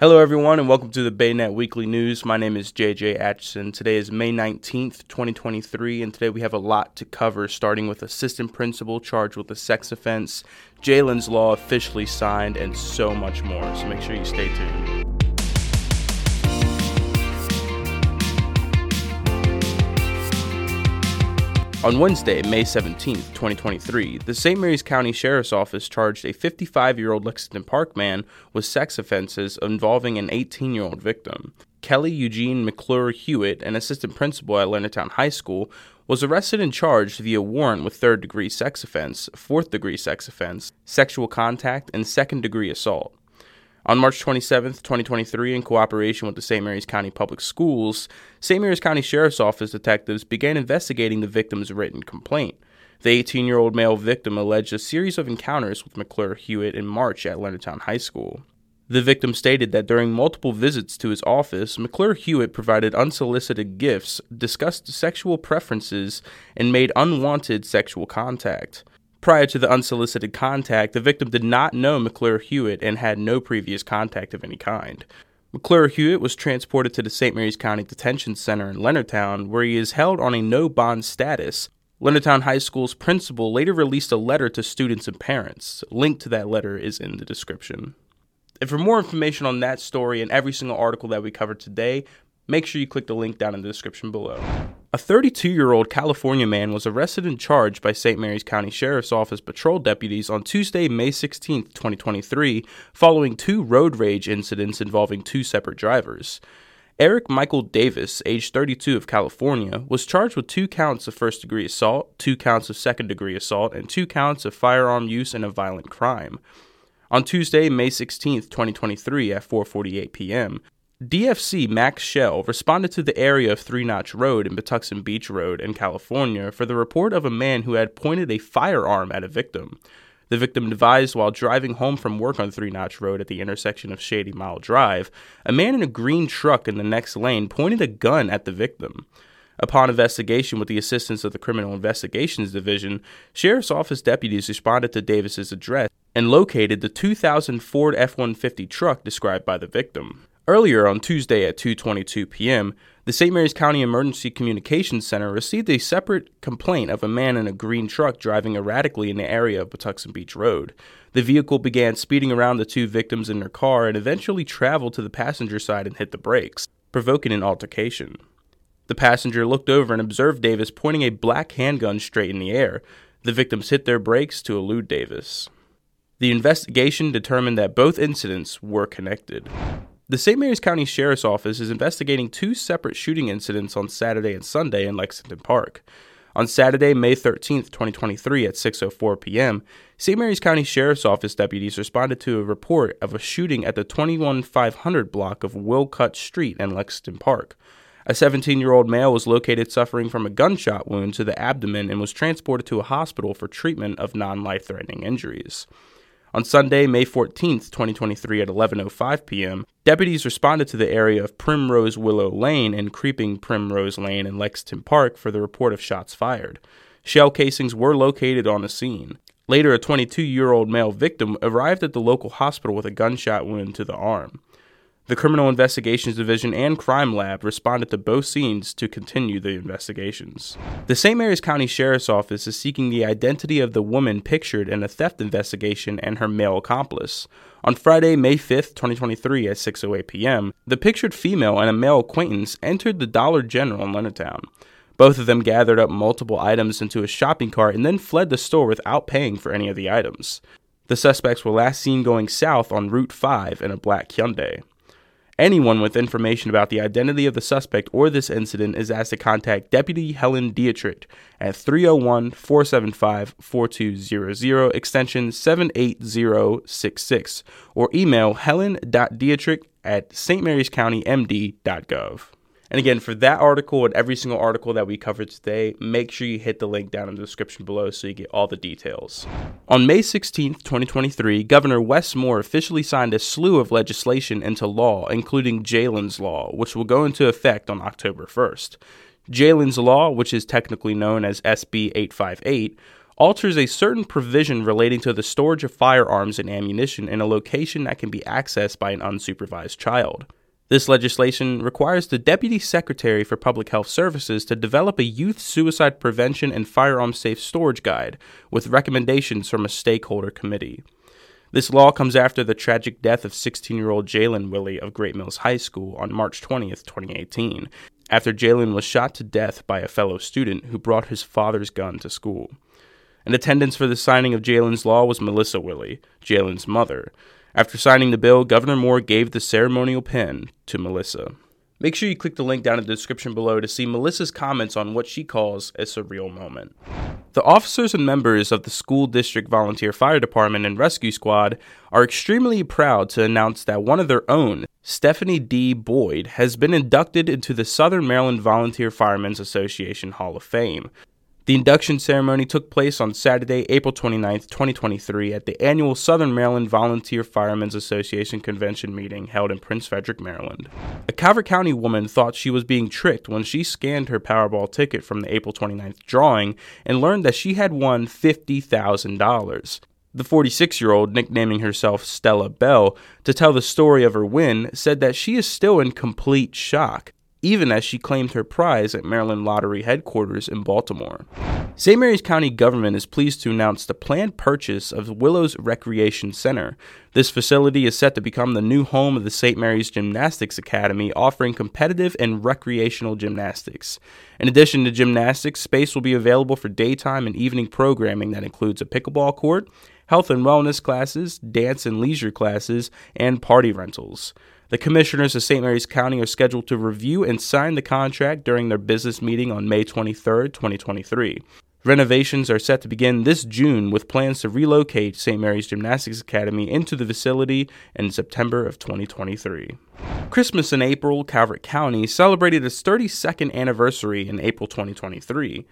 Hello, everyone, and welcome to the BayNet Weekly News. My name is JJ Atchison. Today is May 19th, 2023, and today we have a lot to cover, starting with assistant principal charged with a sex offense, Jaelynn's Law officially signed, and so much more. So make sure you stay tuned. On Wednesday, May 17, 2023, the St. Mary's County Sheriff's Office charged a 55 year old Lexington Park man with sex offenses involving an 18 year old victim. Kelly Eugene McClure Hewitt, an assistant principal at Leonardtown High School, was arrested and charged via warrant with third degree sex offense, fourth degree sex offense, sexual contact, and second degree assault. On March 27, 2023, in cooperation with the St. Mary's County Public Schools, St. Mary's County Sheriff's Office detectives began investigating the victim's written complaint. The 18 year old male victim alleged a series of encounters with McClure Hewitt in March at Leonardtown High School. The victim stated that during multiple visits to his office, McClure Hewitt provided unsolicited gifts, discussed sexual preferences, and made unwanted sexual contact. Prior to the unsolicited contact, the victim did not know McClure Hewitt and had no previous contact of any kind. McClure Hewitt was transported to the St. Mary's County Detention Center in Leonardtown, where he is held on a no bond status. Leonardtown High School's principal later released a letter to students and parents. A link to that letter is in the description. And for more information on that story and every single article that we covered today, make sure you click the link down in the description below. A 32 year old California man was arrested and charged by St. Mary's County Sheriff's Office patrol deputies on Tuesday, May 16, 2023, following two road rage incidents involving two separate drivers. Eric Michael Davis, age 32 of California, was charged with two counts of first degree assault, two counts of second degree assault, and two counts of firearm use in a violent crime. On Tuesday, May 16, 2023, at 4:48 p.m., DFC Max Shell responded to the area of Three Notch Road and Patuxent Beach Road in California for the report of a man who had pointed a firearm at a victim. The victim advised while driving home from work on Three Notch Road at the intersection of Shady Mile Drive, a man in a green truck in the next lane pointed a gun at the victim. Upon investigation with the assistance of the Criminal Investigations Division, Sheriff's Office deputies responded to Davis's address and located the 2000 Ford F-150 truck described by the victim. Earlier on Tuesday at 2:22 p.m., the St. Mary's County Emergency Communications Center received a separate complaint of a man in a green truck driving erratically in the area of Patuxent Beach Road. The vehicle began speeding around the two victims in their car and eventually traveled to the passenger side and hit the brakes, provoking an altercation. The passenger looked over and observed Davis pointing a black handgun straight in the air. The victims hit their brakes to elude Davis. The investigation determined that both incidents were connected. The St. Mary's County Sheriff's Office is investigating two separate shooting incidents on Saturday and Sunday in Lexington Park. On Saturday, May 13, 2023, at 6:04 p.m., St. Mary's County Sheriff's Office deputies responded to a report of a shooting at the 21500 block of Willcutt Street in Lexington Park. A 17-year-old male was located suffering from a gunshot wound to the abdomen and was transported to a hospital for treatment of non-life-threatening injuries. On Sunday, May 14, 2023 at 11:05 p.m., deputies responded to the area of Primrose Willow Lane and Creeping Primrose Lane in Lexington Park for the report of shots fired. Shell casings were located on the scene. Later, a 22-year-old male victim arrived at the local hospital with a gunshot wound to the arm. The Criminal Investigations Division and Crime Lab responded to both scenes to continue the investigations. The St. Mary's County Sheriff's Office is seeking the identity of the woman pictured in a theft investigation and her male accomplice. On Friday, May 5, 2023 at 6:08 p.m., the pictured female and a male acquaintance entered the Dollar General in Leonardtown. Both of them gathered up multiple items into a shopping cart and then fled the store without paying for any of the items. The suspects were last seen going south on Route 5 in a black Hyundai. Anyone with information about the identity of the suspect or this incident is asked to contact Deputy Helen Dietrich at 301 475 4200, extension 78066, or email helen.dietrich at stmaryscountymd.gov. And again, for that article and every single article that we covered today, make sure you hit the link down in the description below so you get all the details. On May 16, 2023, Governor Wes Moore officially signed a slew of legislation into law, including Jaelynn's Law, which will go into effect on October 1st. Jaelynn's Law, which is technically known as SB 858, alters a certain provision relating to the storage of firearms and ammunition in a location that can be accessed by an unsupervised child. This legislation requires the Deputy Secretary for Public Health Services to develop a youth suicide prevention and firearm safe storage guide with recommendations from a stakeholder committee. This law comes after the tragic death of 16 year old Jaelynn Willey of Great Mills High School on March 20th, 2018, after Jaelynn was shot to death by a fellow student who brought his father's gun to school. In attendance for the signing of Jaelynn's law was Melissa Willey, Jaelynn's mother. After signing the bill, Governor Moore gave the ceremonial pen to Melissa. Make sure you click the link down in the description below to see Melissa's comments on what she calls a surreal moment. The officers and members of the School District Volunteer Fire Department and Rescue Squad are extremely proud to announce that one of their own, Stephanie D. Boyd, has been inducted into the Southern Maryland Volunteer Firemen's Association Hall of Fame. The induction ceremony took place on Saturday, April 29, 2023, at the annual Southern Maryland Volunteer Firemen's Association convention meeting held in Prince Frederick, Maryland. A Calvert County woman thought she was being tricked when she scanned her Powerball ticket from the April 29th drawing and learned that she had won $50,000. The 46 year old, nicknaming herself Stella Bell, to tell the story of her win, said that she is still in complete shock even as she claimed her prize at Maryland Lottery headquarters in Baltimore. St. Mary's County government is pleased to announce the planned purchase of Willows Recreation Center. This facility is set to become the new home of the St. Mary's Gymnastics Academy, offering competitive and recreational gymnastics. In addition to gymnastics, space will be available for daytime and evening programming that includes a pickleball court, health and wellness classes, dance and leisure classes, and party rentals. The commissioners of St. Mary's County are scheduled to review and sign the contract during their business meeting on May 23, 2023. Renovations are set to begin this June with plans to relocate St. Mary's Gymnastics Academy into the facility in September of 2023. Christmas in April, Calvert County celebrated its 32nd anniversary in April 2023.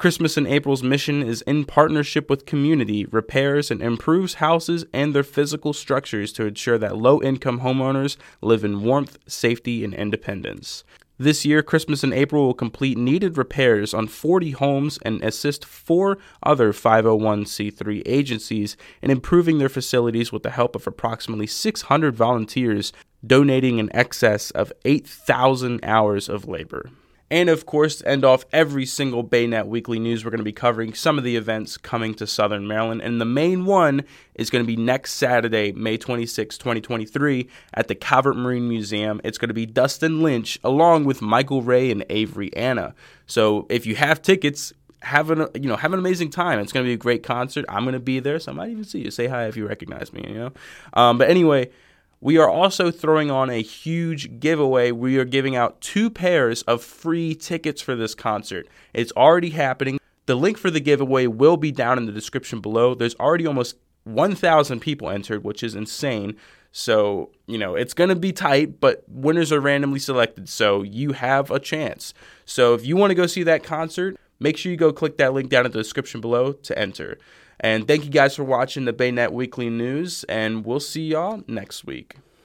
Christmas in April's mission is in partnership with community, repairs and improves houses and their physical structures to ensure that low income homeowners live in warmth, safety, and independence. This year, Christmas in April will complete needed repairs on 40 homes and assist four other 501c3 agencies in improving their facilities with the help of approximately 600 volunteers donating in excess of 8,000 hours of labor. And of course, to end off every single BayNet Weekly News, we're going to be covering some of the events coming to Southern Maryland. And the main one is going to be next Saturday, May 26, 2023, at the Calvert Marine Museum. It's going to be Dustin Lynch along with Michael Ray and Avery Anna. So if you have tickets, have an you know have an amazing time. It's going to be a great concert. I'm going to be there, so I might even see you. Say hi if you recognize me. You know, um, but anyway. We are also throwing on a huge giveaway. We are giving out two pairs of free tickets for this concert. It's already happening. The link for the giveaway will be down in the description below. There's already almost 1,000 people entered, which is insane. So, you know, it's going to be tight, but winners are randomly selected. So you have a chance. So if you want to go see that concert, make sure you go click that link down in the description below to enter. And thank you guys for watching the BayNet Weekly News, and we'll see y'all next week.